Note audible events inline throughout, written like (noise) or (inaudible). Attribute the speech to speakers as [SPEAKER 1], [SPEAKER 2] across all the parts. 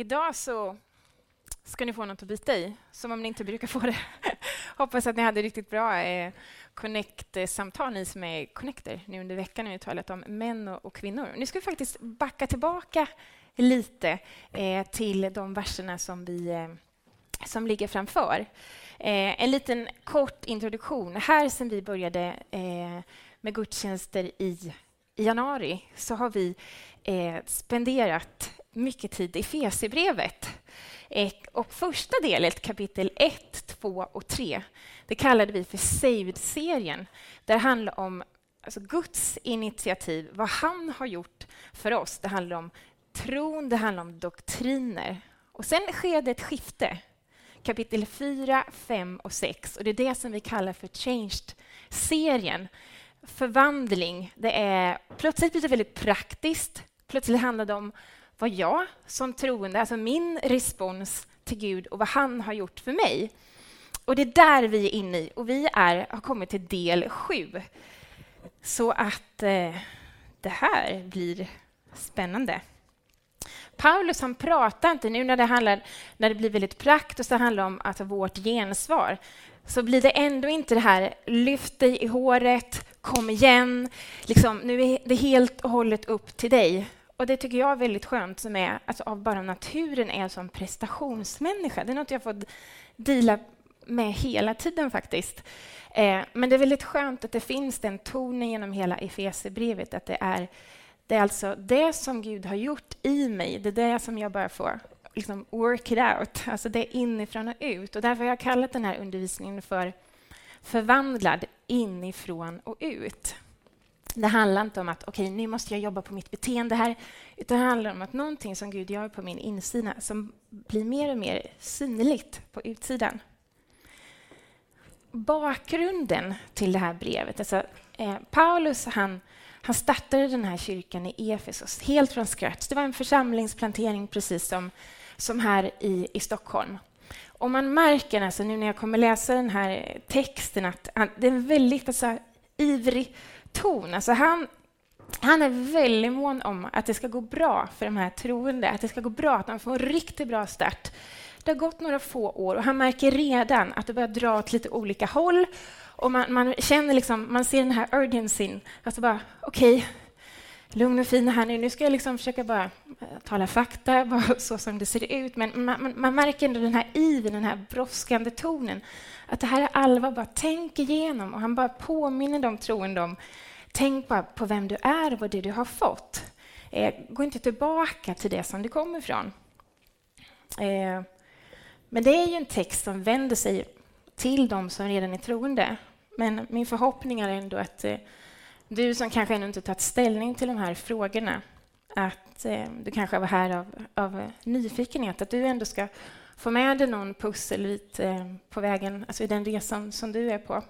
[SPEAKER 1] Idag så ska ni få något att bita i, som om ni inte brukar få det. (laughs) Hoppas att ni hade riktigt bra eh, Connect-samtal, ni som är connecter nu under veckan när vi talat om män och, och, kvinnor. Nu ska vi faktiskt backa tillbaka lite eh, till de verserna som, vi, eh, som ligger framför. Eh, en liten kort introduktion. Här sen vi började eh, med gudstjänster i, i januari så har vi eh, spenderat mycket tid i Fesebrevet. Eh, och första delen, kapitel 1, 2 och 3, det kallade vi för Saved-serien. Det handlar om alltså Guds initiativ, vad han har gjort för oss. Det handlar om tron, det handlar om doktriner. Och sen sker det ett skifte. Kapitel 4, 5 och 6. Och det är det som vi kallar för Changed-serien. Förvandling. Det är plötsligt blir det väldigt praktiskt. Plötsligt handlar det om vad jag som troende, alltså min respons till Gud och vad han har gjort för mig. Och det är där vi är inne i och vi är, har kommit till del sju. Så att eh, det här blir spännande. Paulus han pratar inte, nu när det, handlar, när det blir väldigt praktiskt och handlar om alltså vårt gensvar, så blir det ändå inte det här lyft dig i håret, kom igen, liksom, nu är det helt och hållet upp till dig. Och Det tycker jag är väldigt skönt, som är alltså, av bara naturen är som prestationsmänniska. Det är något jag fått dela med hela tiden faktiskt. Eh, men det är väldigt skönt att det finns den tonen genom hela Efesierbrevet, att det är, det är alltså det som Gud har gjort i mig, det är det som jag bara får liksom work it out, alltså det är inifrån och ut. Och därför har jag kallat den här undervisningen för förvandlad inifrån och ut. Det handlar inte om att okej, okay, nu måste jag jobba på mitt beteende här, utan det handlar om att någonting som Gud gör på min insida som blir mer och mer synligt på utsidan. Bakgrunden till det här brevet, alltså eh, Paulus han, han startade den här kyrkan i Efesos helt från scratch. Det var en församlingsplantering precis som, som här i, i Stockholm. Och man märker alltså, nu när jag kommer läsa den här texten att han, det är en väldigt alltså, ivrig ton. Alltså han, han är väldigt mån om att det ska gå bra för de här troende, att det ska gå bra, att de får en riktigt bra start. Det har gått några få år och han märker redan att det börjar dra åt lite olika håll. Och man, man känner liksom, man ser den här urgencyn. Alltså bara, okej, okay, lugn och fin här nu. Nu ska jag liksom försöka bara eh, tala fakta, (laughs) bara så som det ser ut. Men man, man, man märker ändå den här ivern, den här brådskande tonen. Att det här är allvar, bara tänk igenom. Och han bara påminner de troende om, tänk bara på vem du är och vad det du har fått. Eh, gå inte tillbaka till det som du kommer ifrån. Eh, men det är ju en text som vänder sig till de som redan är troende. Men min förhoppning är ändå att eh, du som kanske ännu inte tagit ställning till de här frågorna, att eh, du kanske var här av, av eh, nyfikenhet, att du ändå ska få med dig någon pusselbit eh, på vägen, alltså i den resan som du är på.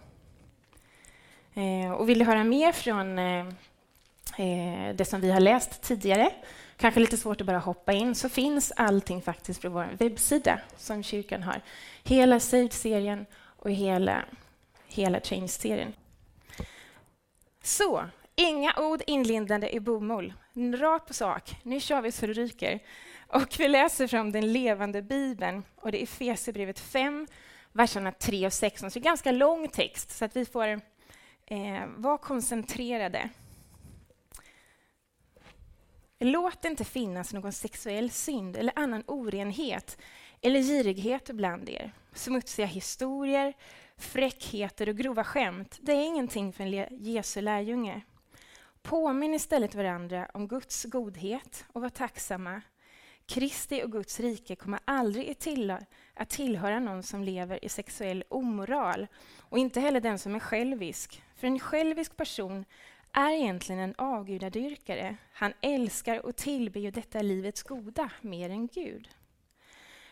[SPEAKER 1] Eh, och vill du höra mer från eh, eh, det som vi har läst tidigare, kanske lite svårt att bara hoppa in, så finns allting faktiskt på vår webbsida som kyrkan har. Hela Saved-serien och hela, hela Change-serien. Så, inga ord inlindande i bomull. Rakt på sak. Nu kör vi så det ryker. Och vi läser från den levande Bibeln, och det är Efesierbrevet 5, verserna 3 och 16. Så det är ganska lång text, så att vi får eh, vara koncentrerade. Låt det inte finnas någon sexuell synd eller annan orenhet eller girighet bland er. Smutsiga historier, fräckheter och grova skämt, det är ingenting för en Jesu lärjunge. Påminn istället varandra om Guds godhet och var tacksamma. Kristi och Guds rike kommer aldrig att tillhöra någon som lever i sexuell omoral och inte heller den som är självisk. För en självisk person är egentligen en avgudadyrkare. Han älskar och tillber detta livets goda mer än Gud.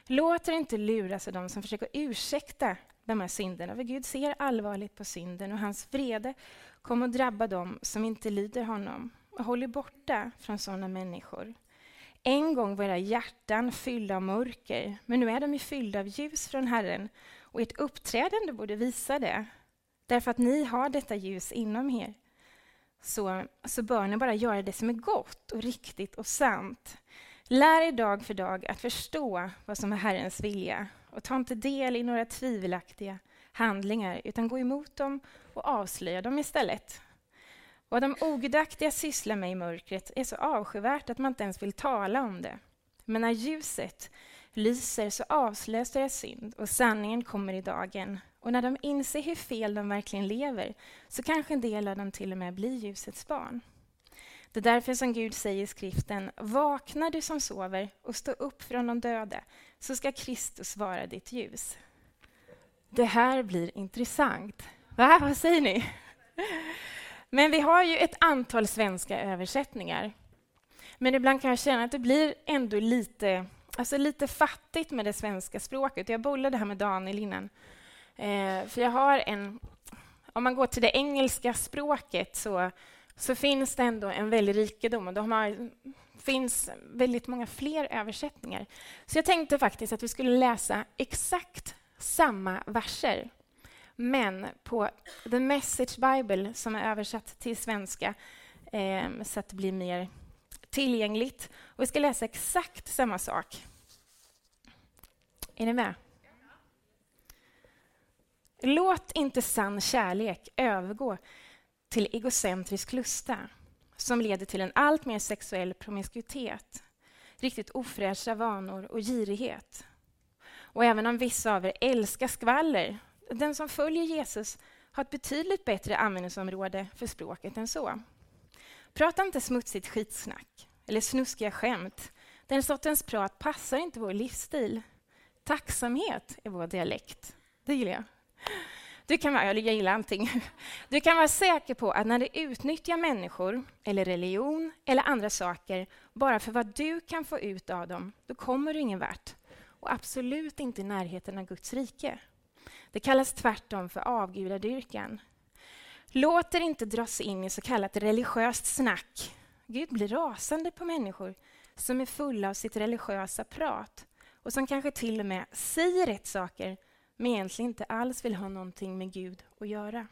[SPEAKER 1] Låt er inte luras av de som försöker ursäkta de här synderna, för Gud ser allvarligt på synden och hans vrede kommer att drabba dem som inte lyder honom. Och håll er borta från sådana människor. En gång var era hjärtan fyllda av mörker, men nu är de fyllda av ljus från Herren och ert uppträdande borde visa det, därför att ni har detta ljus inom er. Så, så bör ni bara göra det som är gott och riktigt och sant. Lär er dag för dag att förstå vad som är Herrens vilja och ta inte del i några tvivelaktiga handlingar utan gå emot dem och avslöja dem istället. Vad de ogudaktiga sysslar med i mörkret är så avskyvärt att man inte ens vill tala om det. Men när ljuset lyser så avslöjas deras synd och sanningen kommer i dagen. Och när de inser hur fel de verkligen lever så kanske en del av dem till och med blir ljusets barn. Det är därför som Gud säger i skriften Vakna du som sover och stå upp från de döda så ska Kristus vara ditt ljus. Det här blir intressant. Va? Vad säger ni? Men vi har ju ett antal svenska översättningar. Men ibland kan jag känna att det blir ändå lite, alltså lite fattigt med det svenska språket. Jag bollade här med Daniel innan. Eh, för jag har en... Om man går till det engelska språket så, så finns det ändå en väldig rikedom. Och de har, finns väldigt många fler översättningar. Så jag tänkte faktiskt att vi skulle läsa exakt samma verser men på The Message Bible, som är översatt till svenska eh, så att det blir mer tillgängligt. Och vi ska läsa exakt samma sak. Är ni med? Låt inte sann kärlek övergå till egocentrisk lusta som leder till en allt mer sexuell promiskuitet, riktigt ofräscha vanor och girighet. Och även om vissa av er älskar skvaller den som följer Jesus har ett betydligt bättre användningsområde för språket än så. Prata inte smutsigt skitsnack eller snuskiga skämt. Den sortens prat passar inte vår livsstil. Tacksamhet är vår dialekt. Det gillar jag. Du kan vara, jag gillar allting. (laughs) Du kan vara säker på att när du utnyttjar människor, eller religion eller andra saker bara för vad du kan få ut av dem, då kommer du ingen vart. Och absolut inte i närheten av Guds rike. Det kallas tvärtom för avgudadyrkan. Låt er inte dras in i så kallat religiöst snack. Gud blir rasande på människor som är fulla av sitt religiösa prat och som kanske till och med säger rätt saker men egentligen inte alls vill ha någonting med Gud att göra.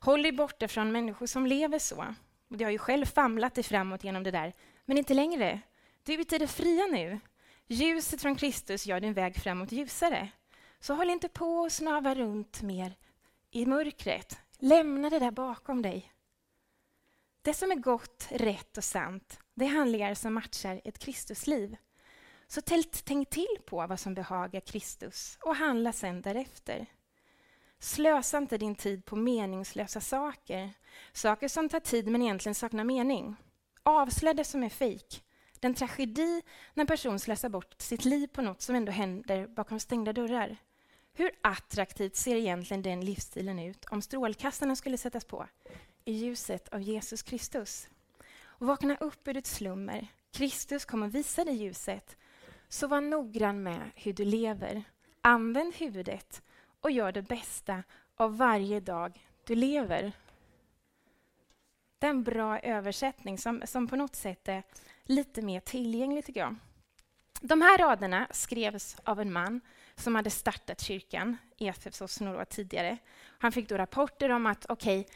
[SPEAKER 1] Håll dig borta från människor som lever så. Du har ju själv famlat dig framåt genom det där, men inte längre. Du är i det fria nu. Ljuset från Kristus gör din väg framåt ljusare. Så håll inte på och snava runt mer i mörkret. Lämna det där bakom dig. Det som är gott, rätt och sant, det är handlingar som alltså matchar ett Kristusliv. Så tänk till på vad som behagar Kristus och handla sedan därefter. Slösa inte din tid på meningslösa saker, saker som tar tid men egentligen saknar mening. Avslöja det som är fejk. Den tragedi när en person slösar bort sitt liv på något som ändå händer bakom stängda dörrar. Hur attraktivt ser egentligen den livsstilen ut om strålkastarna skulle sättas på i ljuset av Jesus Kristus? Och vakna upp ur ditt slummer. Kristus kommer visa dig ljuset. Så var noggrann med hur du lever. Använd huvudet och gör det bästa av varje dag du lever. Det är en bra översättning som, som på något sätt är lite mer tillgänglig, tycker jag. De här raderna skrevs av en man som hade startat kyrkan i Efesos några år tidigare. Han fick då rapporter om att okej,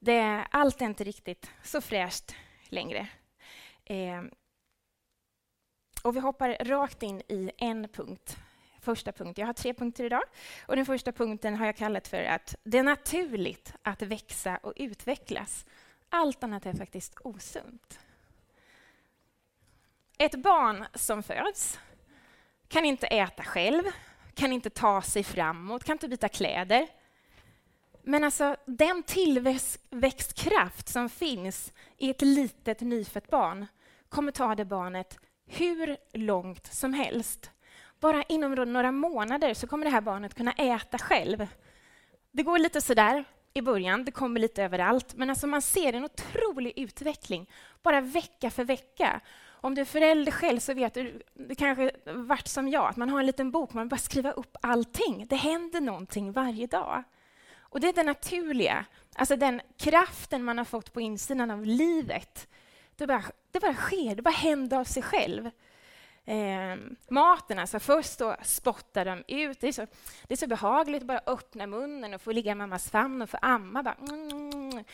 [SPEAKER 1] okay, allt är inte riktigt så fräscht längre. Eh, och vi hoppar rakt in i en punkt. Första punkt. Jag har tre punkter idag. Och den första punkten har jag kallat för att det är naturligt att växa och utvecklas. Allt annat är faktiskt osunt. Ett barn som föds kan inte äta själv, kan inte ta sig framåt, kan inte byta kläder. Men alltså, den tillväxtkraft som finns i ett litet nyfött barn kommer ta det barnet hur långt som helst. Bara inom några månader så kommer det här barnet kunna äta själv. Det går lite sådär i början, det kommer lite överallt, men alltså man ser en otrolig utveckling bara vecka för vecka. Om du är förälder själv så vet du, det kanske varit som jag, att man har en liten bok, man bara skriver upp allting. Det händer någonting varje dag. Och det är det naturliga, alltså den kraften man har fått på insidan av livet. Det bara, det bara sker, det bara händer av sig själv. Eh, maten, alltså först då spottar de ut. Det är, så, det är så behagligt att bara öppna munnen och få ligga i mammas famn och få amma. Bara, mm, mm, mm.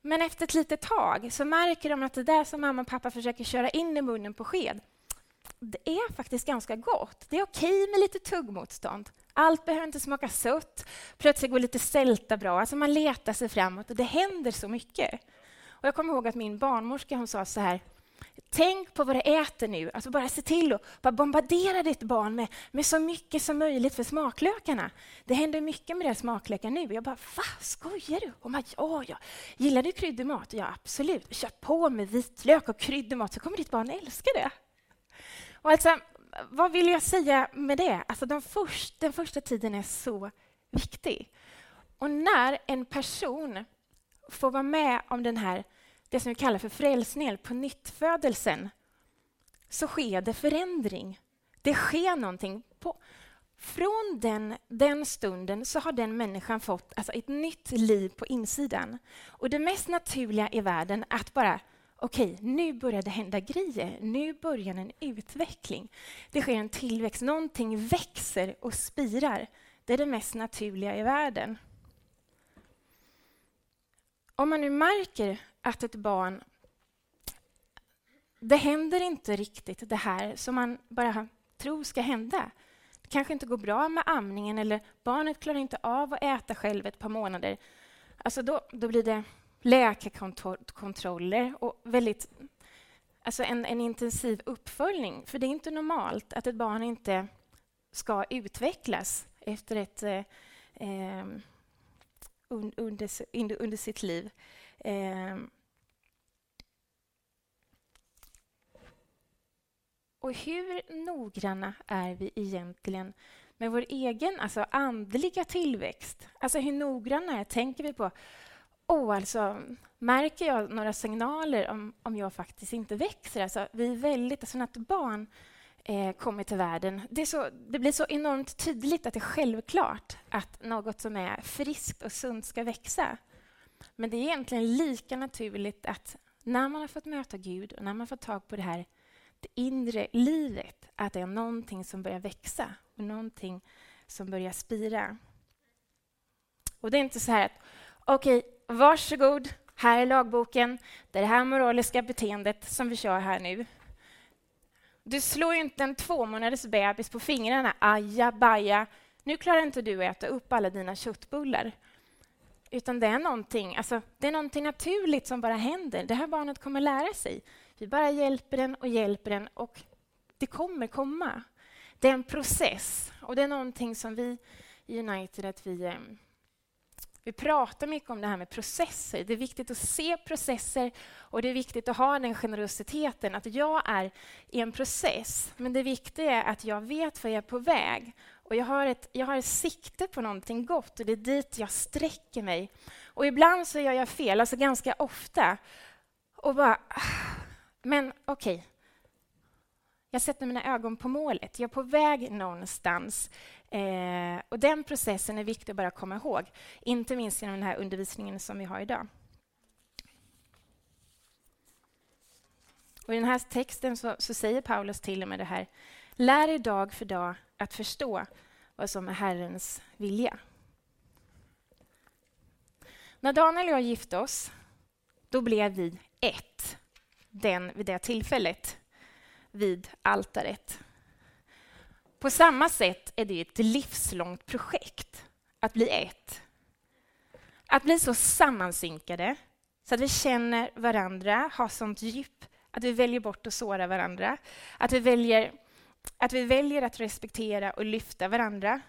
[SPEAKER 1] Men efter ett litet tag så märker de att det där som mamma och pappa försöker köra in i munnen på sked, det är faktiskt ganska gott. Det är okej med lite tuggmotstånd. Allt behöver inte smaka sött. Plötsligt går lite sälta bra. Alltså man letar sig framåt och det händer så mycket. Och jag kommer ihåg att min barnmorska hon sa så här Tänk på vad du äter nu. Alltså bara se till att bara bombardera ditt barn med, med så mycket som möjligt för smaklökarna. Det händer mycket med deras smaklökar nu. Jag bara, va? Skojar du? Hon bara, ja, ja. Gillar du kryddig mat? Ja, absolut. Kör på med vitlök och kryddig mat så kommer ditt barn älska det. Och alltså, vad vill jag säga med det? Alltså den, först, den första tiden är så viktig. Och när en person får vara med om den här det som vi kallar för frälsningen, på nyttfödelsen, så sker det förändring. Det sker någonting. På, från den, den stunden så har den människan fått alltså, ett nytt liv på insidan. Och det mest naturliga i världen är att bara okej, okay, nu börjar det hända grejer. Nu börjar en utveckling. Det sker en tillväxt. Någonting växer och spirar. Det är det mest naturliga i världen. Om man nu märker att ett barn... Det händer inte riktigt det här som man bara tror ska hända. Det kanske inte går bra med amningen eller barnet klarar inte av att äta själv ett par månader. Alltså då, då blir det läkarkontroller och väldigt, alltså en, en, intensiv uppföljning. För det är inte normalt att ett barn inte ska utvecklas efter ett, eh, eh under, under, under, sitt liv. Eh, Och hur noggranna är vi egentligen med vår egen alltså andliga tillväxt? Alltså hur noggranna är, tänker vi på oh, alltså, märker jag några signaler om, om jag faktiskt inte växer? Alltså, vi är väldigt, alltså när ett barn eh, kommer till världen, det, så, det, blir så enormt tydligt att det är självklart att något som är friskt och sunt ska växa. Men det är egentligen lika naturligt att när man har fått möta Gud och när man får tag på det här det inre livet, att det är någonting som börjar växa och någonting som börjar spira. Och det är inte så här att okej, okay, varsågod, här är lagboken, det är det här moraliska beteendet som vi kör här nu. Du slår ju inte en två månaders bebis på fingrarna, aja baja, nu klarar inte du att äta upp alla dina köttbullar. Utan det är någonting, alltså, det är någonting naturligt som bara händer. Det här barnet kommer lära sig. Vi bara hjälper den och hjälper den och det kommer komma. Det är en process och det är någonting som vi i United att vi, eh, vi pratar mycket om det här med processer. Det är viktigt att se processer och det är viktigt att ha den generositeten att jag är i en process. Men det viktiga är att jag vet vad jag är på väg och jag har, ett, jag har ett sikte på någonting gott och det är dit jag sträcker mig. Och ibland så gör jag fel, alltså ganska ofta. Och bara, ah, men okej, okay. jag sätter mina ögon på målet. Jag är på väg någonstans. Eh, och Den processen är viktig att bara komma ihåg, inte minst genom den här undervisningen som vi har idag. Och I den här texten så, så säger Paulus till och med det här. Lär er dag för dag att förstå vad som är Herrens vilja. När Daniel och jag gifte oss, då blev vi ett den vid det tillfället vid altaret. På samma sätt är det ett livslångt projekt att bli ett. Att bli så sammansynkade så att vi känner varandra, har sånt djup att vi väljer bort att såra varandra. Att vi väljer att, vi väljer att respektera och lyfta varandra.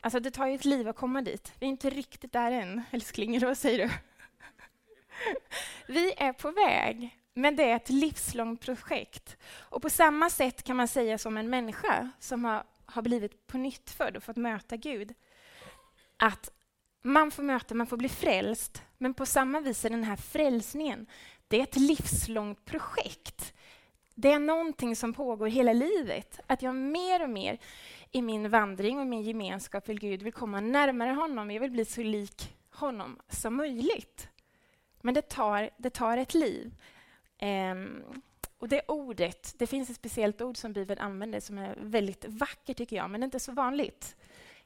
[SPEAKER 1] Alltså det tar ju ett liv att komma dit. Vi är inte riktigt där än, älskling. eller (laughs) Vad säger du? Vi är på väg, men det är ett livslångt projekt. Och på samma sätt kan man säga som en människa som har, har blivit på nytt född och fått möta Gud. Att man får möta, man får bli frälst, men på samma vis är den här frälsningen, det är ett livslångt projekt. Det är någonting som pågår hela livet. Att jag mer och mer i min vandring och min gemenskap med Gud vill komma närmare honom. Jag vill bli så lik honom som möjligt. Men det tar, det tar ett liv. Um, och det ordet, det finns ett speciellt ord som Bibeln använder som är väldigt vackert tycker jag, men det är inte så vanligt.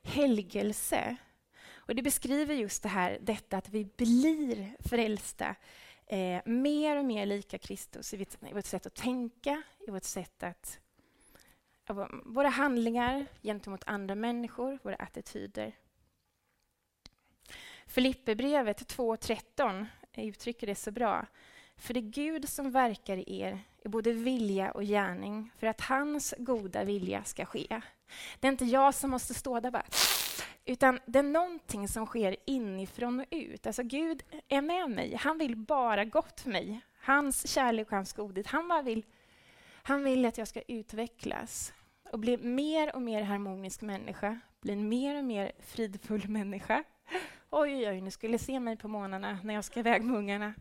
[SPEAKER 1] Helgelse. Och det beskriver just det här, detta att vi blir frälsta eh, mer och mer lika Kristus i vårt, i vårt sätt att tänka, i vårt sätt att... Våra handlingar gentemot andra människor, våra attityder. Filipperbrevet 2.13 uttrycker det så bra. För det är Gud som verkar i er i både vilja och gärning för att hans goda vilja ska ske. Det är inte jag som måste stå där bara utan det är någonting som sker inifrån och ut. Alltså Gud är med mig. Han vill bara gott för mig. Hans kärlek och hans godhet. Han, bara vill, han vill att jag ska utvecklas och bli mer och mer harmonisk människa. Bli en mer och mer fridfull människa. Oj, oj, oj, ni skulle se mig på morgnarna när jag ska iväg med ungarna.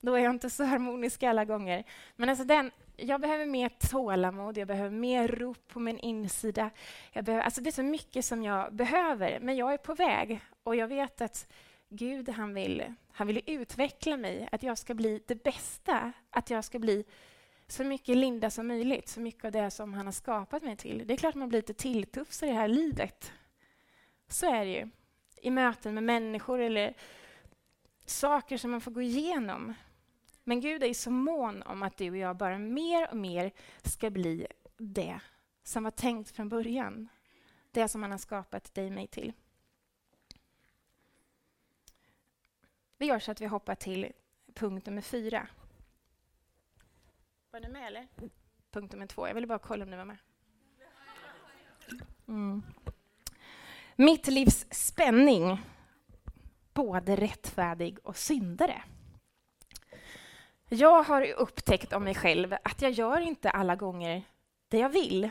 [SPEAKER 1] Då är jag inte så harmonisk alla gånger. Men alltså den, jag behöver mer tålamod, jag behöver mer rop på min insida. Jag behöver, alltså det är så mycket som jag behöver, men jag är på väg. Och jag vet att Gud han vill, han vill utveckla mig, att jag ska bli det bästa. Att jag ska bli så mycket Linda som möjligt, så mycket av det som han har skapat mig till. Det är klart man blir lite tilltufsad i det här livet. Så är det ju. I möten med människor eller saker som man får gå igenom. Men Gud är så mån om att du och jag bara mer och mer ska bli det som var tänkt från början. Det som han har skapat dig och mig till. Vi gör så att vi hoppar till punkt nummer fyra. Var ni med eller? Punkt nummer två. Jag ville bara kolla om ni var med. Mm. Mitt livs spänning, både rättfärdig och syndare. Jag har upptäckt om mig själv att jag gör inte alla gånger det jag vill.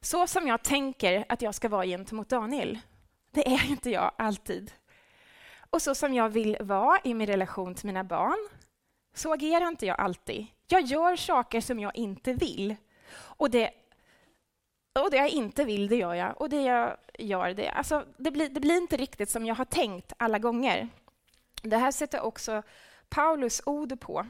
[SPEAKER 1] Så som jag tänker att jag ska vara gentemot Daniel. Det är inte jag alltid. Och så som jag vill vara i min relation till mina barn, så agerar inte jag alltid. Jag gör saker som jag inte vill. Och det, och det jag inte vill, det gör jag. Och det jag gör, det, alltså, det, blir, det blir inte riktigt som jag har tänkt alla gånger. Det här sätter också Paulus ord på.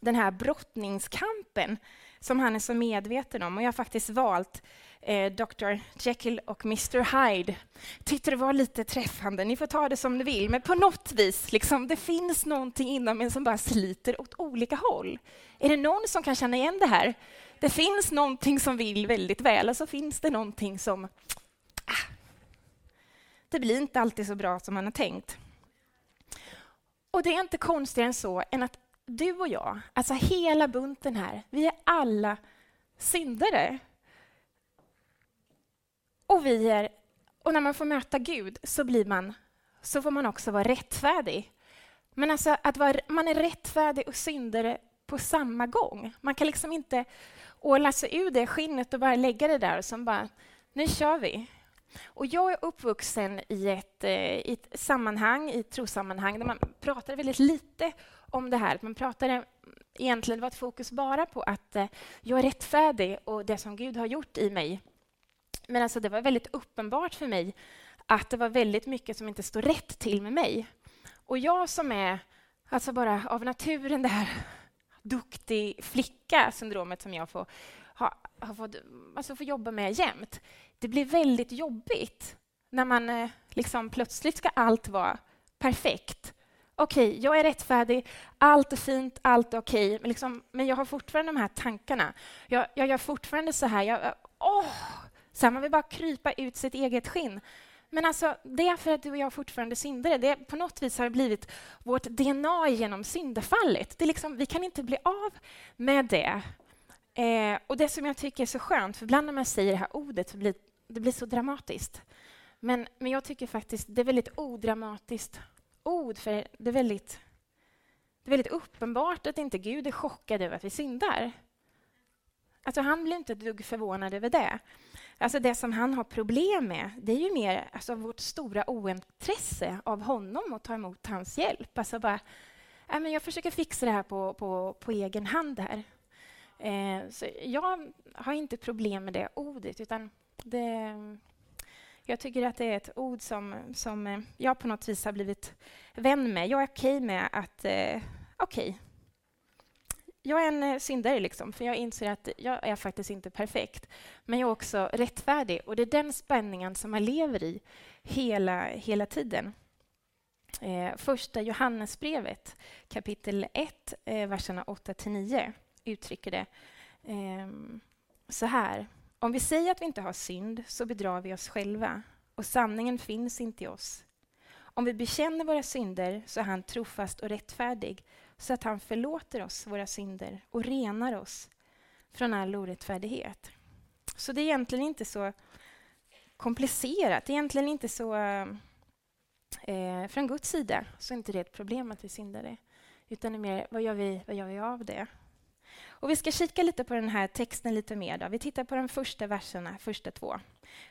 [SPEAKER 1] Den här brottningskampen som han är så medveten om. Och jag har faktiskt valt eh, Dr. Jekyll och Mr. Hyde. Tyckte det var lite träffande. Ni får ta det som ni vill, men på något vis, liksom, det finns någonting inom en som bara sliter åt olika håll. Är det någon som kan känna igen det här? Det finns någonting som vill väldigt väl, och så finns det någonting som... Ah, det blir inte alltid så bra som man har tänkt. Och det är inte konstigare än så än att du och jag, alltså hela bunten här, vi är alla syndare. Och, vi är, och när man får möta Gud så, blir man, så får man också vara rättfärdig. Men alltså att vara, man är rättfärdig och syndare på samma gång. Man kan liksom inte åla sig ur det skinnet och bara lägga det där och sen bara, nu kör vi. Och jag är uppvuxen i ett, eh, i ett sammanhang, i ett trossammanhang, där man pratade väldigt lite om det här. Man pratade egentligen, det var ett fokus bara på att eh, jag är rättfärdig och det som Gud har gjort i mig. Men alltså det var väldigt uppenbart för mig att det var väldigt mycket som inte stod rätt till med mig. Och jag som är alltså bara av naturen det här duktig flicka-syndromet som jag får, ha, har fått, alltså får jobba med jämt, det blir väldigt jobbigt när man eh, liksom plötsligt ska allt vara perfekt. Okej, okay, jag är rättfärdig, allt är fint, allt är okej, okay, men, liksom, men jag har fortfarande de här tankarna. Jag, jag gör fortfarande så här. Jag, åh, så här, man vill bara krypa ut sitt eget skinn. Men alltså, det är för att du och jag fortfarande syndare. Det på något vis har det blivit vårt DNA genom syndafallet. Det är liksom, vi kan inte bli av med det. Eh, och det som jag tycker är så skönt, för ibland när man säger det här ordet så blir det blir så dramatiskt. Men, men jag tycker faktiskt det är väldigt odramatiskt ord, för det är väldigt, det är väldigt uppenbart att inte Gud är chockad över att vi syndar. Alltså, han blir inte ett dugg förvånad över det. Alltså, det som han har problem med det är ju mer alltså, vårt stora ointresse av honom och ta emot hans hjälp. Alltså bara, äh, men jag försöker fixa det här på, på, på egen hand. här. Eh, så jag har inte problem med det ordet, utan det, jag tycker att det är ett ord som, som jag på något vis har blivit vän med. Jag är okej okay med att... Eh, okej. Okay. Jag är en eh, syndare, liksom, för jag inser att jag är faktiskt inte perfekt. Men jag är också rättfärdig, och det är den spänningen som man lever i hela, hela tiden. Eh, första Johannesbrevet, kapitel 1, eh, verserna 8-9, uttrycker det eh, så här. Om vi säger att vi inte har synd så bedrar vi oss själva och sanningen finns inte i oss. Om vi bekänner våra synder så är han trofast och rättfärdig så att han förlåter oss våra synder och renar oss från all orättfärdighet. Så det är egentligen inte så komplicerat. Det är egentligen inte så... Eh, från Guds sida så är inte det ett problem att vi syndade. Utan det är mer, vad gör vi, vad gör vi av det? Och vi ska kika lite på den här texten lite mer. Då. Vi tittar på de första verserna, första två.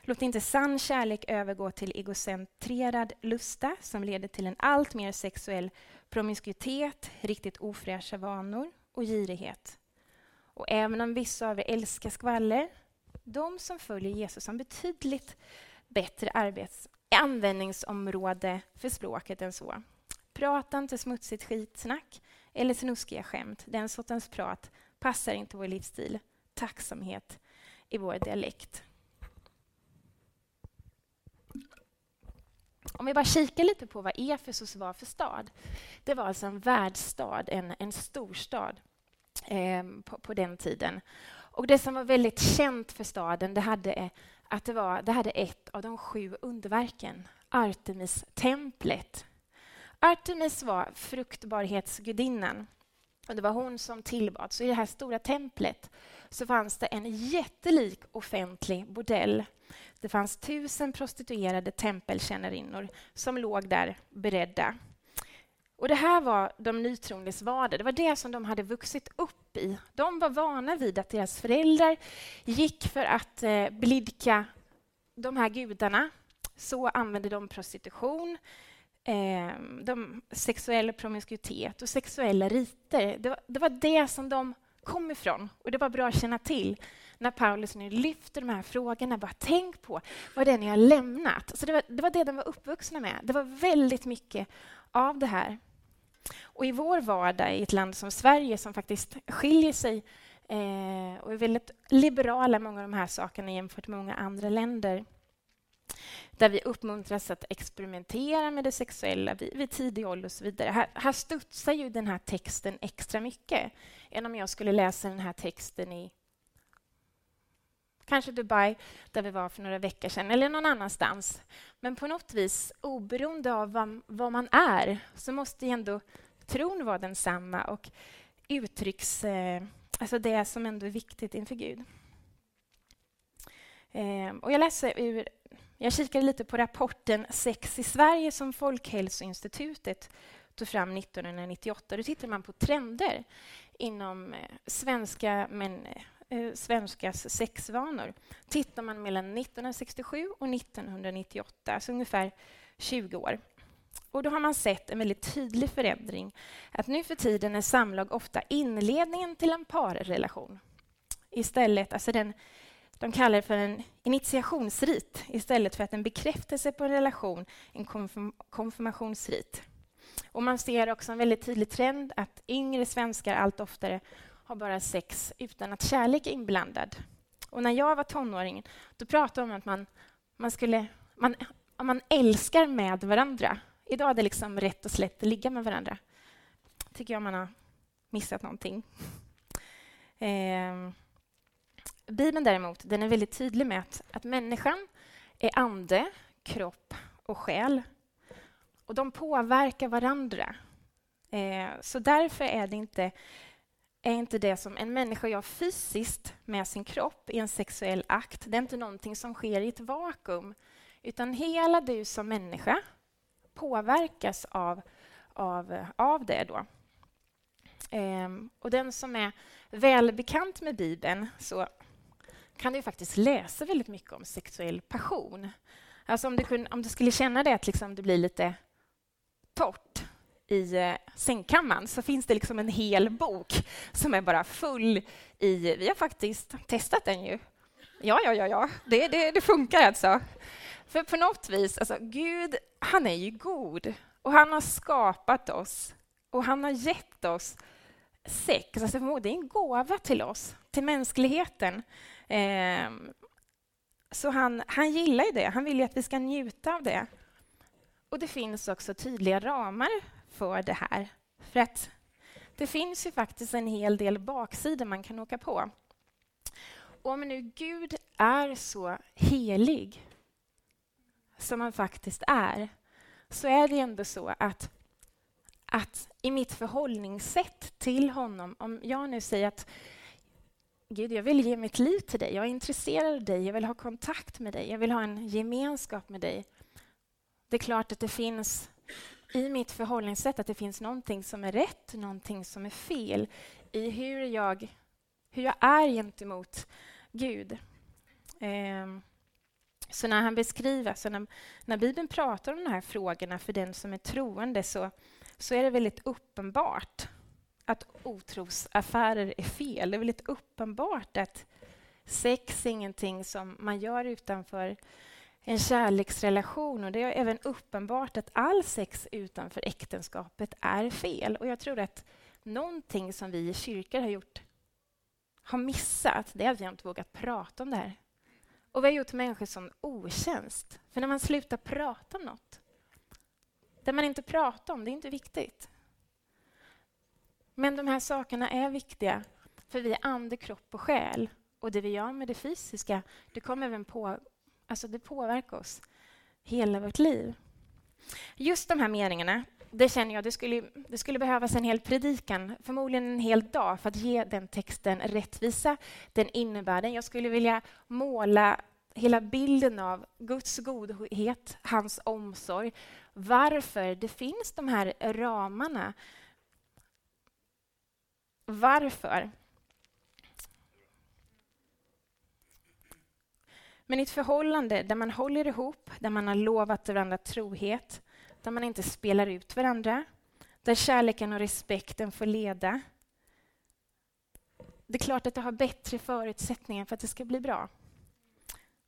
[SPEAKER 1] Låt inte sann kärlek övergå till egocentrerad lusta som leder till en allt mer sexuell promiskuitet, riktigt ofräscha vanor och girighet. Och även om vissa av er älskar skvaller, de som följer Jesus har betydligt bättre arbets användningsområde för språket än så. Prata inte smutsigt skitsnack eller snuskiga skämt. Den sortens prat passar inte vår livsstil. Tacksamhet i vår dialekt. Om vi bara kikar lite på vad Efesos var för stad. Det var alltså en världsstad, en, en storstad eh, på, på, den tiden. Och Det som var väldigt känt för staden det hade, eh, att det, var, det hade ett av de sju underverken, Artemis-templet. Artemis var fruktbarhetsgudinnan. Och det var hon som tillbad. Så i det här stora templet så fanns det en jättelik offentlig bordell. Det fanns tusen prostituerade tempeltjänarinnor som låg där beredda. Och Det här var de nytroendes vardag. Det var det som de hade vuxit upp i. De var vana vid att deras föräldrar gick för att eh, blidka de här gudarna. Så använde de prostitution, eh, de sexuell promiskuitet och sexuella riter. Det var, det var det som de kom ifrån. Och det var bra att känna till när Paulus nu lyfter de här frågorna. Bara tänk på vad det är ni har lämnat. Så det, var, det var det de var uppvuxna med. Det var väldigt mycket av det här. Och i vår vardag i ett land som Sverige som faktiskt skiljer sig eh, och är väldigt liberala många av de här sakerna jämfört med många andra länder där vi uppmuntras att experimentera med det sexuella vid, vid tidig ålder och så vidare. Här, här studsar ju den här texten extra mycket än om jag skulle läsa den här texten i kanske Dubai, där vi var för några veckor sedan, eller någon annanstans. Men på något vis, oberoende av vad, vad man är, så måste ändå tron vara densamma och uttrycks... Eh, alltså det som ändå är viktigt inför Gud. Eh, och jag läser ur jag kikade lite på rapporten Sex i Sverige som Folkhälsoinstitutet tog fram 1998. Då tittar man på trender inom eh, svenska, men, eh, svenskas sexvanor. Tittar man mellan 1967 och 1998, alltså ungefär 20 år. Och då har man sett en väldigt tydlig förändring. Att nu för tiden är samlag ofta inledningen till en parrelation. Istället, alltså den de kallar det för en initiationsrit istället för att en bekräftelse på en relation, en konfirm konfirmationsrit. Och man ser också en väldigt tydlig trend att yngre svenskar allt oftare har bara sex utan att kärlek är inblandad. Och när jag var tonåring då pratade man om att man, man, skulle, man, man älskar med varandra. Idag är det liksom rätt och slätt att ligga med varandra. tycker jag man har missat någonting. Eh, Bibeln däremot, den är väldigt tydlig med att, att människan är ande, kropp och själ. Och de påverkar varandra. Eh, så därför är det inte, är inte det som en människa gör fysiskt med sin kropp i en sexuell akt, det är inte någonting som sker i ett vakuum. Utan hela du som människa påverkas av, av, av det. Då. Ehm, och den som är välbekant med Bibeln så kan du faktiskt läsa väldigt mycket om sexuell passion. Alltså om du, kunde, om du skulle känna det att liksom det blir lite torrt i eh, sängkammaren så finns det liksom en hel bok som är bara full i... Vi har faktiskt testat den ju. Ja, ja, ja, ja. Det, det, det funkar alltså. För på något vis, alltså Gud, han är ju god och han har skapat oss och han har gett oss sex. Alltså det är en gåva till oss, till mänskligheten. Eh, så han, han gillar ju det. Han vill ju att vi ska njuta av det. Och det finns också tydliga ramar för det här. För att det finns ju faktiskt en hel del baksidor man kan åka på. Om nu Gud är så helig som han faktiskt är, så är det ändå så att, att i mitt förhållningssätt till honom, om jag nu säger att Gud, jag vill ge mitt liv till dig, jag är intresserad av dig, jag vill ha kontakt med dig, jag vill ha en gemenskap med dig. Det är klart att det finns i mitt förhållningssätt att det finns någonting som är rätt, någonting som är fel i hur jag, hur jag är gentemot Gud. Eh, så när han beskriver, så när, när Bibeln pratar om de här frågorna för den som är troende så, så är det väldigt uppenbart att otrosaffärer är fel. Det är väldigt uppenbart att sex är ingenting som man gör utanför en kärleksrelation och det är även uppenbart att all sex utanför äktenskapet är fel. Och jag tror att någonting som vi i kyrkor har gjort, har missat, det är att vi inte vågat prata om det här. Och vi har gjort människor som otjänst. För när man slutar prata om något, det man inte pratar om, det är inte viktigt. Men de här sakerna är viktiga, för vi är ande, kropp och själ. Och det vi gör med det fysiska, det kommer även på, alltså det påverkar oss hela vårt liv. Just de här meningarna, det känner jag, det skulle, det skulle behövas en hel predikan, förmodligen en hel dag, för att ge den texten rättvisa, den innebörden. Jag skulle vilja måla hela bilden av Guds godhet, hans omsorg, varför det finns de här ramarna. Varför? Men i ett förhållande där man håller ihop, där man har lovat varandra trohet, där man inte spelar ut varandra, där kärleken och respekten får leda. Det är klart att det har bättre förutsättningar för att det ska bli bra.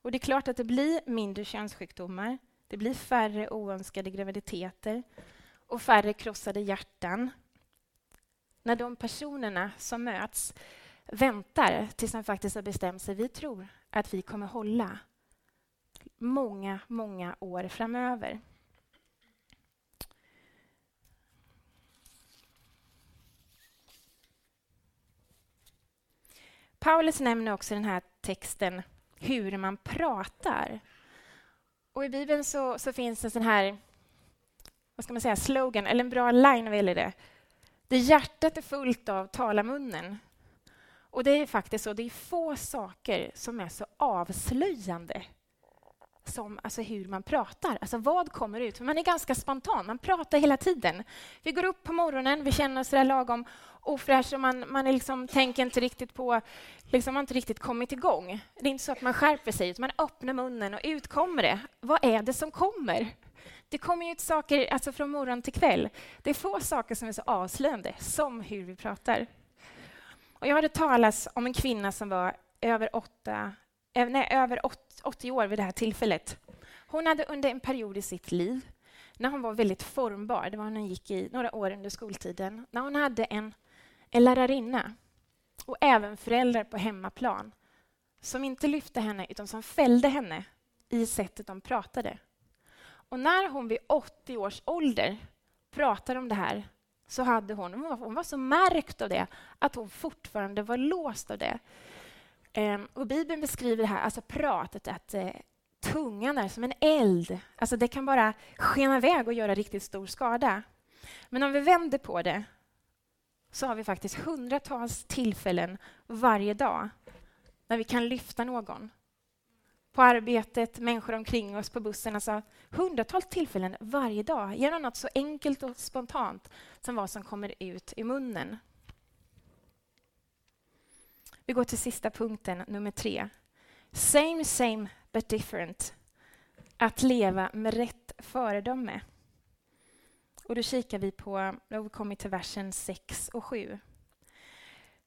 [SPEAKER 1] Och det är klart att det blir mindre könssjukdomar, det blir färre oönskade graviditeter och färre krossade hjärtan. När de personerna som möts väntar tills de faktiskt har bestämt sig. Vi tror att vi kommer hålla många, många år framöver. Paulus nämner också i den här texten hur man pratar. Och I Bibeln så, så finns en sån här vad ska man säga, slogan, eller en bra line vad gäller det. Det hjärtat är fullt av talar munnen. Och det är faktiskt så, det är få saker som är så avslöjande som alltså hur man pratar. Alltså vad kommer ut? Man är ganska spontan, man pratar hela tiden. Vi går upp på morgonen, vi känner oss där lagom ofräscha, man, man är liksom, tänker inte riktigt på... Liksom, man har inte riktigt kommit igång. Det är inte så att man skärper sig, utan man öppnar munnen och ut kommer det. Vad är det som kommer? Det kommer ut saker alltså från morgon till kväll. Det är få saker som är så avslöjande som hur vi pratar. Och jag hade talas om en kvinna som var över, åtta, eh, nej, över 80 år vid det här tillfället. Hon hade under en period i sitt liv, när hon var väldigt formbar, det var när hon gick i några år under skoltiden, när hon hade en, en lärarinna och även föräldrar på hemmaplan som inte lyfte henne, utan som fällde henne i sättet de pratade. Och när hon vid 80 års ålder pratar om det här så hade hon, hon var, hon var så märkt av det, att hon fortfarande var låst av det. Um, och Bibeln beskriver det här, alltså pratet, att eh, tungan är som en eld. Alltså det kan bara skena iväg och göra riktigt stor skada. Men om vi vänder på det så har vi faktiskt hundratals tillfällen varje dag när vi kan lyfta någon på arbetet, människor omkring oss, på bussen. Alltså hundratals tillfällen varje dag genom något så enkelt och spontant som vad som kommer ut i munnen. Vi går till sista punkten, nummer tre. Same, same, but different. Att leva med rätt föredöme. Och då kikar vi på, då har vi kommit till versen 6 och 7.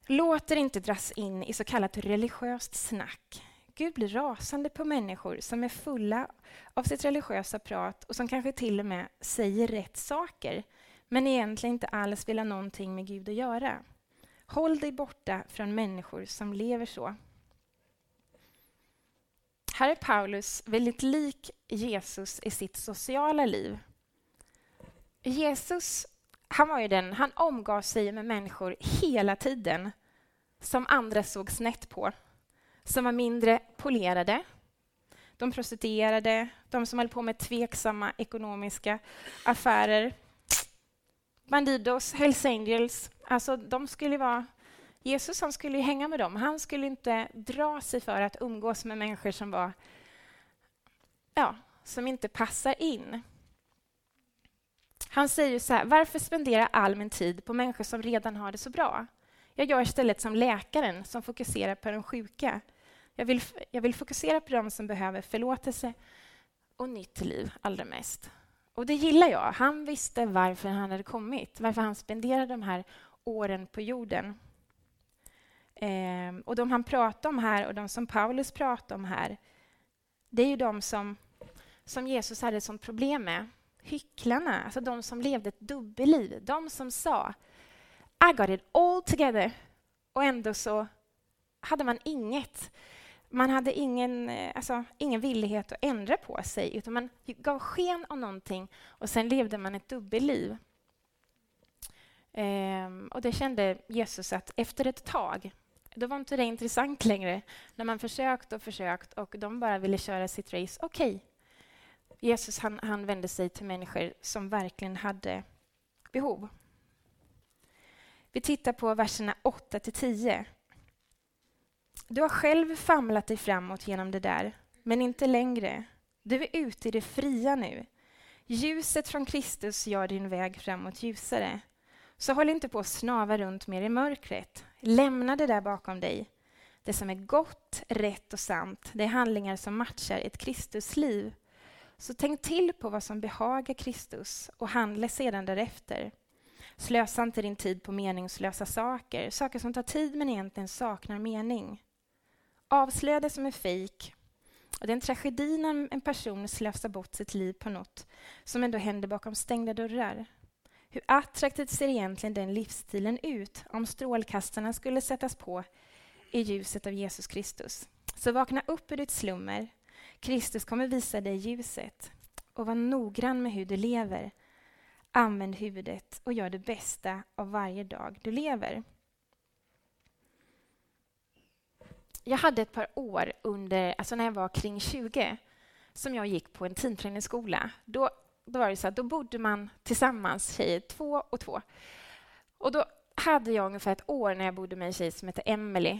[SPEAKER 1] Låt er inte dras in i så kallat religiöst snack Gud blir rasande på människor som är fulla av sitt religiösa prat och som kanske till och med säger rätt saker men egentligen inte alls vill ha någonting med Gud att göra. Håll dig borta från människor som lever så. Här är Paulus väldigt lik Jesus i sitt sociala liv. Jesus, han var ju den, han omgav sig med människor hela tiden som andra såg snett på, som var mindre polerade. De prostituerade, de som höll på med tveksamma ekonomiska affärer. Bandidos, Hells Angels, alltså de skulle vara Jesus han skulle hänga med dem. Han skulle inte dra sig för att umgås med människor som var ja, som inte passar in. Han säger så här, varför spendera all min tid på människor som redan har det så bra? Jag gör istället som läkaren som fokuserar på de sjuka. Jag vill, jag vill fokusera på de som behöver förlåtelse och nytt liv allra mest. Och det gillar jag. Han visste varför han hade kommit, varför han spenderade de här åren på jorden. Ehm, och de han pratar om här och de som Paulus pratar om här, det är ju de som, som Jesus hade ett sånt problem med. Hycklarna, alltså de som levde ett dubbelliv. De som sa I got it all together. Och ändå så hade man inget. Man hade ingen, eh, alltså, ingen villighet att ändra på sig, utan man gav sken av någonting och sen levde man ett dubbelliv. Ehm, och det kände Jesus att efter ett tag då var inte det intressant längre. När man försökt och försökt och de bara ville köra sitt race. Okej. Okay. Jesus han, han vände sig till människor som verkligen hade behov. Vi tittar på verserna 8 till 10. Du har själv famlat dig framåt genom det där, men inte längre. Du är ute i det fria nu. Ljuset från Kristus gör din väg framåt ljusare. Så håll inte på att snava runt mer i mörkret. Lämna det där bakom dig. Det som är gott, rätt och sant, det är handlingar som matchar ett Kristusliv. Så tänk till på vad som behagar Kristus och handla sedan därefter. Slösa inte din tid på meningslösa saker, saker som tar tid men egentligen saknar mening. Avslöja det som är fejk. Och det är en tragedi när en person slösar bort sitt liv på något som ändå händer bakom stängda dörrar. Hur attraktivt ser egentligen den livsstilen ut om strålkastarna skulle sättas på i ljuset av Jesus Kristus? Så vakna upp ur ditt slummer. Kristus kommer visa dig ljuset. Och var noggrann med hur du lever. Använd huvudet och gör det bästa av varje dag du lever. Jag hade ett par år under, alltså när jag var kring 20 som jag gick på en teamträningsskola. Då då var det så att då bodde man tillsammans, tjejer, två och två. Och då hade jag ungefär ett år när jag bodde med en tjej som hette Emily.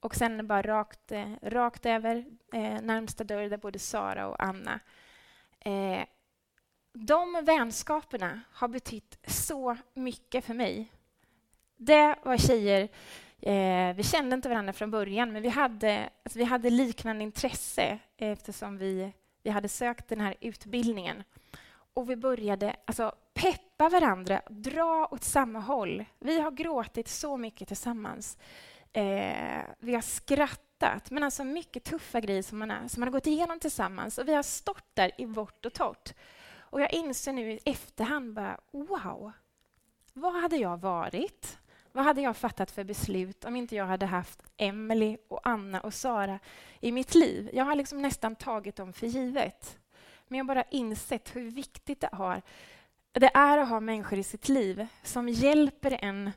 [SPEAKER 1] Och sen bara rakt, eh, rakt över eh, närmsta dörr där bodde Sara och Anna. Eh, de vänskaperna har betytt så mycket för mig. Det var tjejer, eh, vi kände inte varandra från början, men vi hade, alltså vi hade liknande intresse eftersom vi, vi hade sökt den här utbildningen och vi började alltså, peppa varandra, dra åt samma håll. Vi har gråtit så mycket tillsammans. Eh, vi har skrattat, men alltså mycket tuffa grejer som man, är, som man har gått igenom tillsammans. Och vi har stått där i vårt och torrt. Och jag inser nu i efterhand bara, wow, vad hade jag varit? Vad hade jag fattat för beslut om inte jag hade haft Emily och Anna och Sara i mitt liv? Jag har liksom nästan tagit dem för givet. Men jag har bara insett hur viktigt det, har, det är att ha människor i sitt liv som hjälper en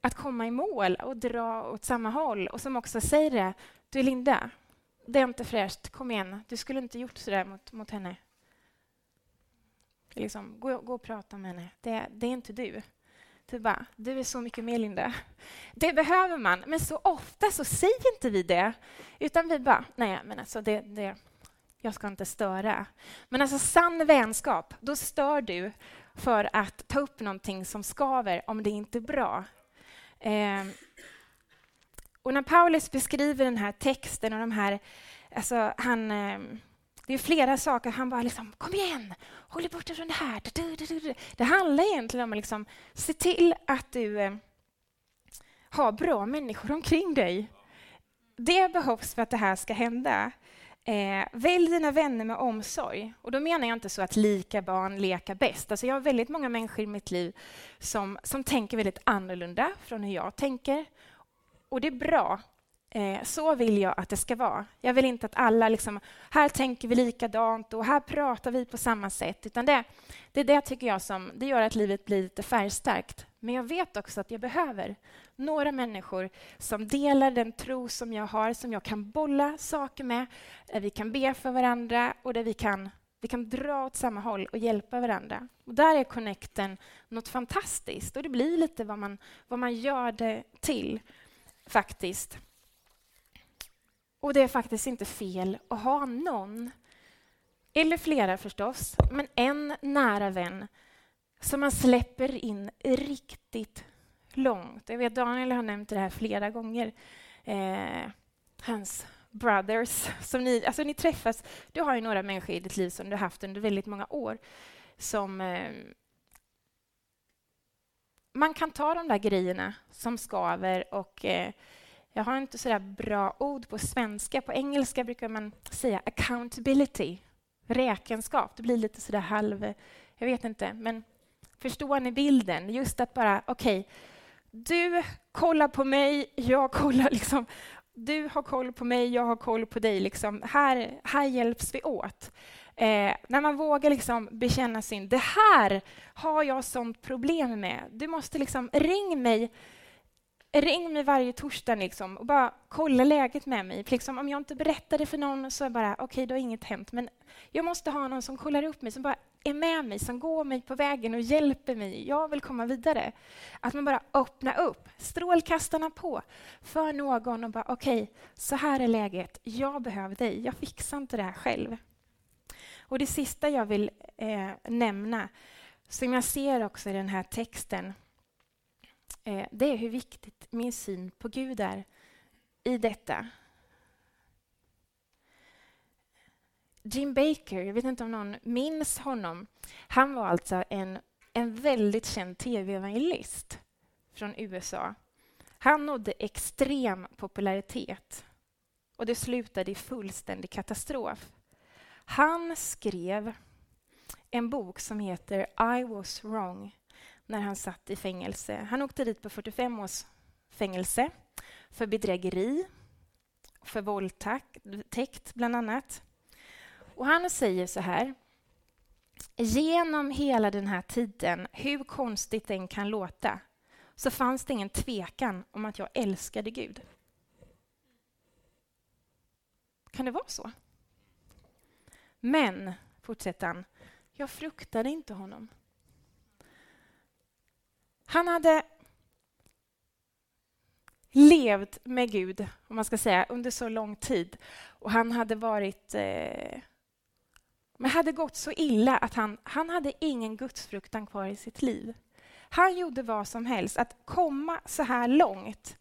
[SPEAKER 1] att komma i mål och dra åt samma håll och som också säger det. Du Linda, det är inte fräscht. Kom igen, du skulle inte gjort så där mot, mot henne. Liksom, gå, gå och prata med henne. Det, det är inte du. Du bara, du är så mycket mer Linda. Det behöver man, men så ofta så säger inte vi det. Utan vi bara, nej men alltså det, det, jag ska inte störa. Men alltså sann vänskap, då stör du för att ta upp någonting som skaver om det inte är bra. Eh, och när Paulus beskriver den här texten och de här... Alltså han, eh, det är flera saker. Han bara liksom, kom igen, håll dig borta från det här. Det handlar egentligen om att liksom, se till att du eh, har bra människor omkring dig. Det behövs för att det här ska hända. Eh, välj dina vänner med omsorg. Och då menar jag inte så att lika barn leka bäst. Alltså jag har väldigt många människor i mitt liv som, som tänker väldigt annorlunda från hur jag tänker. Och det är bra. Eh, så vill jag att det ska vara. Jag vill inte att alla liksom, här tänker vi likadant och här pratar vi på samma sätt. Utan det, det är det tycker jag som det gör att livet blir lite färgstarkt. Men jag vet också att jag behöver några människor som delar den tro som jag har, som jag kan bolla saker med, där vi kan be för varandra och där vi kan, vi kan dra åt samma håll och hjälpa varandra. Och där är connecten något fantastiskt och det blir lite vad man, vad man gör det till, faktiskt. Och det är faktiskt inte fel att ha någon, eller flera förstås, men en nära vän som man släpper in riktigt långt. Jag vet Daniel har nämnt det här flera gånger. Eh, hans brothers, som ni, alltså ni träffas. Du har ju några människor i ditt liv som du haft under väldigt många år som eh, man kan ta de där grejerna som skaver och eh, jag har inte så bra ord på svenska. På engelska brukar man säga accountability, räkenskap. Det blir lite så där halv... Jag vet inte, men förstår ni bilden? Just att bara, okej, okay, du kollar på mig, jag kollar liksom... Du har koll på mig, jag har koll på dig. Liksom. Här, här hjälps vi åt. Eh, när man vågar liksom bekänna sin... Det här har jag sånt problem med. Du måste liksom... Ring mig ring mig varje torsdag liksom och bara kolla läget med mig. Liksom, om jag inte berättar det för någon så är det bara okej, okay, då har inget hänt. Men jag måste ha någon som kollar upp mig, som bara är med mig, som går mig på vägen och hjälper mig. Jag vill komma vidare. Att man bara öppnar upp, strålkastarna på för någon och bara okej, okay, så här är läget. Jag behöver dig. Jag fixar inte det här själv. Och det sista jag vill eh, nämna, som jag ser också i den här texten, eh, det är hur viktigt min syn på Gud är i detta. Jim Baker, jag vet inte om någon minns honom. Han var alltså en, en väldigt känd tv-evangelist från USA. Han nådde extrem popularitet och det slutade i fullständig katastrof. Han skrev en bok som heter I was wrong när han satt i fängelse. Han åkte dit på 45 års fängelse för bedrägeri, för våldtäkt bland annat. Och han säger så här. Genom hela den här tiden, hur konstigt den kan låta, så fanns det ingen tvekan om att jag älskade Gud. Kan det vara så? Men, fortsätter han, jag fruktade inte honom. Han hade levt med Gud, om man ska säga, under så lång tid. Och han hade varit... Eh, men hade gått så illa att han, han hade ingen gudsfruktan kvar i sitt liv. Han gjorde vad som helst. Att komma så här långt,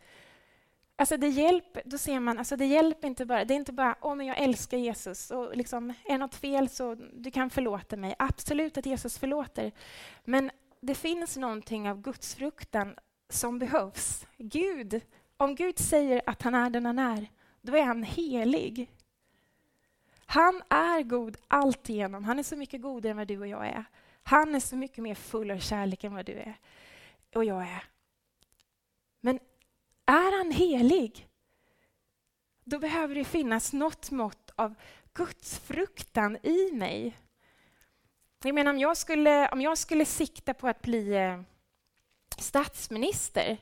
[SPEAKER 1] alltså det hjälper, då ser man, alltså det hjälper inte bara, det är inte bara oh, jag älskar Jesus och liksom, är något fel så du kan förlåta mig. Absolut att Jesus förlåter. Men det finns någonting av gudsfruktan som behövs. Gud, om Gud säger att han är den han är, då är han helig. Han är god alltigenom. Han är så mycket godare än vad du och jag är. Han är så mycket mer full av kärlek än vad du är och jag är. Men är han helig, då behöver det finnas något mått av gudsfruktan i mig. Jag menar, om jag skulle, om jag skulle sikta på att bli eh, statsminister,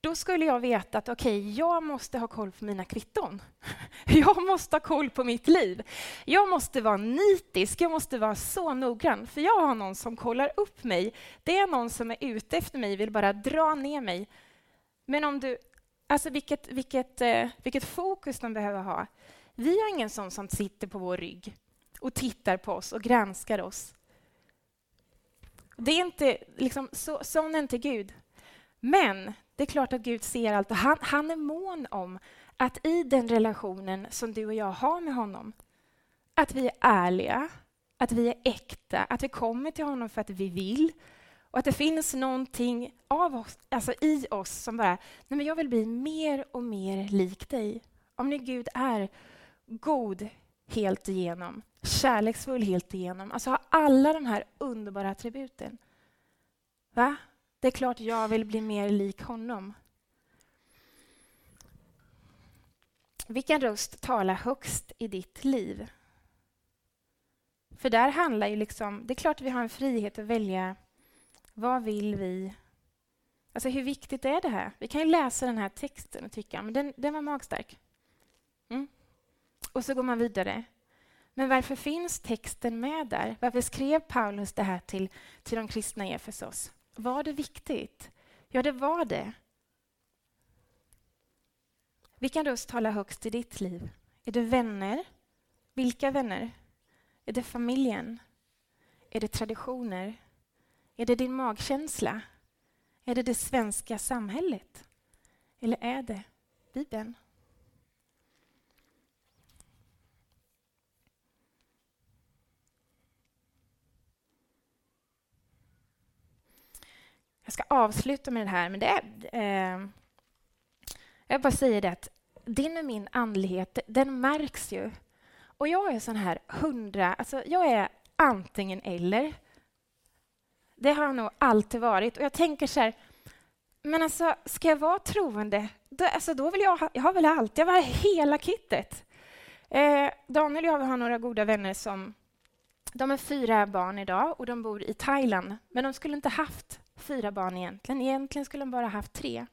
[SPEAKER 1] då skulle jag veta att okej, okay, jag måste ha koll på mina kvitton. (laughs) Jag måste ha koll på mitt liv. Jag måste vara nitisk, jag måste vara så noggrann, för jag har någon som kollar upp mig. Det är någon som är ute efter mig, vill bara dra ner mig. Men om du... Alltså vilket, vilket, eh, vilket fokus de behöver ha. Vi har ingen sån som sitter på vår rygg och tittar på oss och granskar oss. Det är inte, liksom, så, sån är inte Gud. Men det är klart att Gud ser allt och han, han är mån om att i den relationen som du och jag har med honom, att vi är ärliga, att vi är äkta, att vi kommer till honom för att vi vill och att det finns någonting av oss, alltså i oss som bara, nej men jag vill bli mer och mer lik dig. Om nu Gud är god helt igenom, kärleksfull helt igenom, alltså ha alla de här underbara attributen. Va? Det är klart jag vill bli mer lik honom. Vilken röst talar högst i ditt liv? För där handlar ju liksom, det är klart vi har en frihet att välja vad vill vi? Alltså hur viktigt är det här? Vi kan ju läsa den här texten och tycka, men den, den var magstark. Mm. Och så går man vidare. Men varför finns texten med där? Varför skrev Paulus det här till, till de kristna i Efesos? Var det viktigt? Ja, det var det. Vilken röst talar högst i ditt liv? Är det vänner? Vilka vänner? Är det familjen? Är det traditioner? Är det din magkänsla? Är det det svenska samhället? Eller är det Bibeln? Jag ska avsluta med det här, men det är... Eh, jag bara säger det att din och min andlighet, den märks ju. Och jag är sån här hundra... Alltså jag är antingen eller. Det har jag nog alltid varit. Och jag tänker så här, men alltså, ska jag vara troende, då, alltså, då vill jag ha, jag har väl allt, jag vill ha hela kittet. Eh, Daniel och jag har några goda vänner som, de är fyra barn idag och de bor i Thailand, men de skulle inte haft fyra barn egentligen. Egentligen skulle de bara haft tre.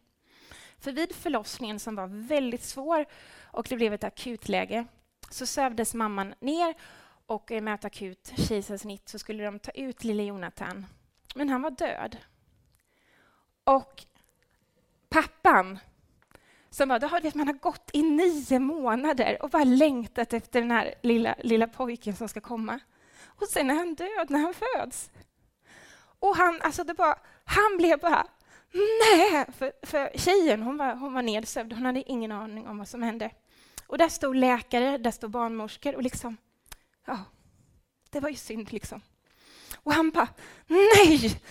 [SPEAKER 1] För vid förlossningen som var väldigt svår och det blev ett akutläge så sövdes mamman ner och med ett akut kejsarsnitt så skulle de ta ut lille Jonathan. Men han var död. Och pappan som bara, har, vet, man har gått i nio månader och bara längtat efter den här lilla, lilla pojken som ska komma. Och sen är han död när han föds. Och han, alltså det bara, han blev bara, nej! För, för tjejen hon var, hon var nedsövd, hon hade ingen aning om vad som hände. Och där stod läkare, där stod barnmorskor och liksom, ja, det var ju synd liksom. Och han bara, nej!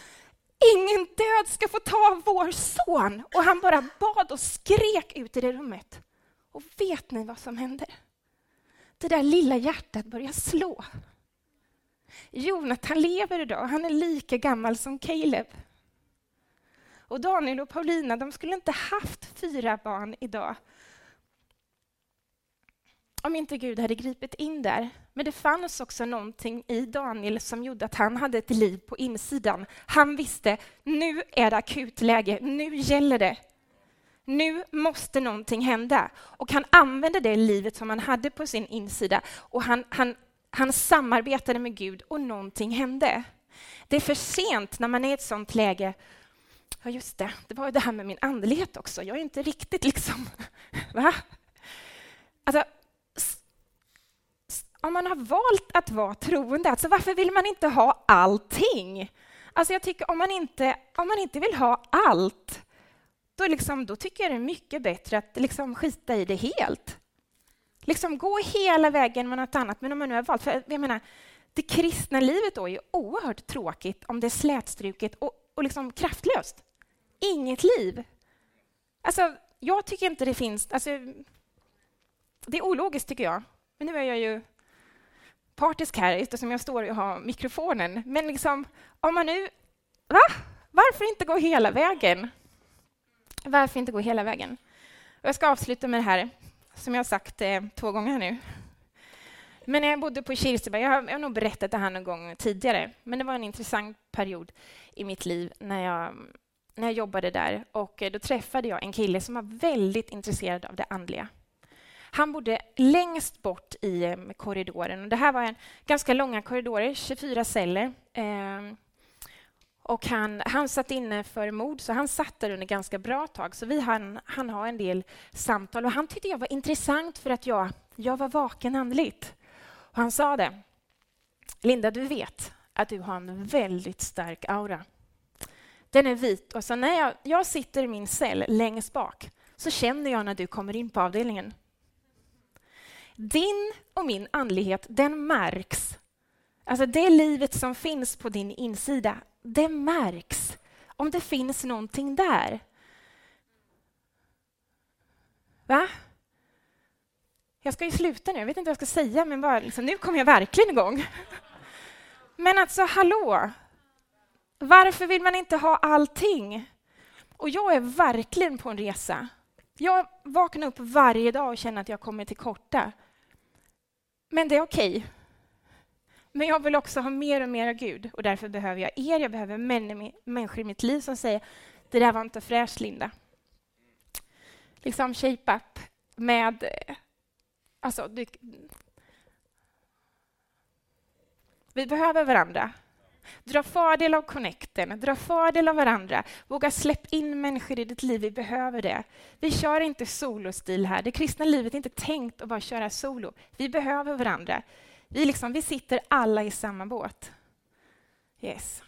[SPEAKER 1] Ingen död ska få ta vår son! Och han bara bad och skrek ut i det rummet. Och vet ni vad som hände? Det där lilla hjärtat började slå. Jonathan lever idag, han är lika gammal som Caleb. Och Daniel och Paulina, de skulle inte haft fyra barn idag om inte Gud hade gripit in där. Men det fanns också någonting i Daniel som gjorde att han hade ett liv på insidan. Han visste, nu är det akut läge, nu gäller det. Nu måste någonting hända. Och han använde det livet som han hade på sin insida och han, han, han samarbetade med Gud och någonting hände. Det är för sent när man är i ett sånt läge. Ja, just det, det var ju det här med min andlighet också. Jag är inte riktigt liksom... (laughs) Va? Alltså, om man har valt att vara troende, alltså varför vill man inte ha allting? Alltså jag tycker om man inte, om man inte vill ha allt, då, liksom, då tycker jag det är mycket bättre att liksom skita i det helt. Liksom gå hela vägen med något annat, men om man nu har valt... För jag menar, det kristna livet då är oerhört tråkigt om det är slätstruket och, och liksom kraftlöst. Inget liv. Alltså, jag tycker inte det finns... Alltså, det är ologiskt, tycker jag. Men nu är jag ju partisk här eftersom jag står och har mikrofonen. Men liksom, om man nu... Va? Varför inte gå hela vägen? Varför inte gå hela vägen? Jag ska avsluta med det här, som jag har sagt eh, två gånger nu. Men när jag bodde på Kirseberg, jag har, jag har nog berättat det här någon gång tidigare, men det var en intressant period i mitt liv när jag, när jag jobbade där. Och eh, då träffade jag en kille som var väldigt intresserad av det andliga. Han bodde längst bort i eh, korridoren. korridoren. det här var en ganska långa korridorer, 24 celler. Eh, och han, han satt inne för mord, så han satt där under ganska bra tag. Så vi hann, han ha en del samtal. Och han tyckte jag var intressant för att jag, jag var vaken andligt. Och han sa det. Linda, du vet att du har en väldigt stark aura. Den är vit. Och så när jag, jag sitter i min cell längst bak så känner jag när du kommer in på avdelningen. Din och min andlighet, den märks. Alltså det livet som finns på din insida, det märks om det finns någonting där. Va? Jag ska ju sluta nu, jag vet inte vad jag ska säga, men bara, liksom, nu kommer jag verkligen igång. (laughs) Men alltså, hallå! Varför vill man inte ha allting? Och jag är verkligen på en resa Jag vaknar upp varje dag och känner att jag kommer till korta. Men det är okej. Okay. Men jag vill också ha mer och mer av Gud och därför behöver jag er, jag behöver människor i mitt liv som säger det där var inte fräscht, Linda. Liksom shape up med... Eh, Alltså, du, vi behöver varandra. Dra fördel av connecten, dra fördel av varandra. Våga släpp in människor i ditt liv, vi behöver det. Vi kör inte solostil här. Det kristna livet är inte tänkt att bara köra solo. Vi behöver varandra. Vi, liksom, vi sitter alla i samma båt. Yes.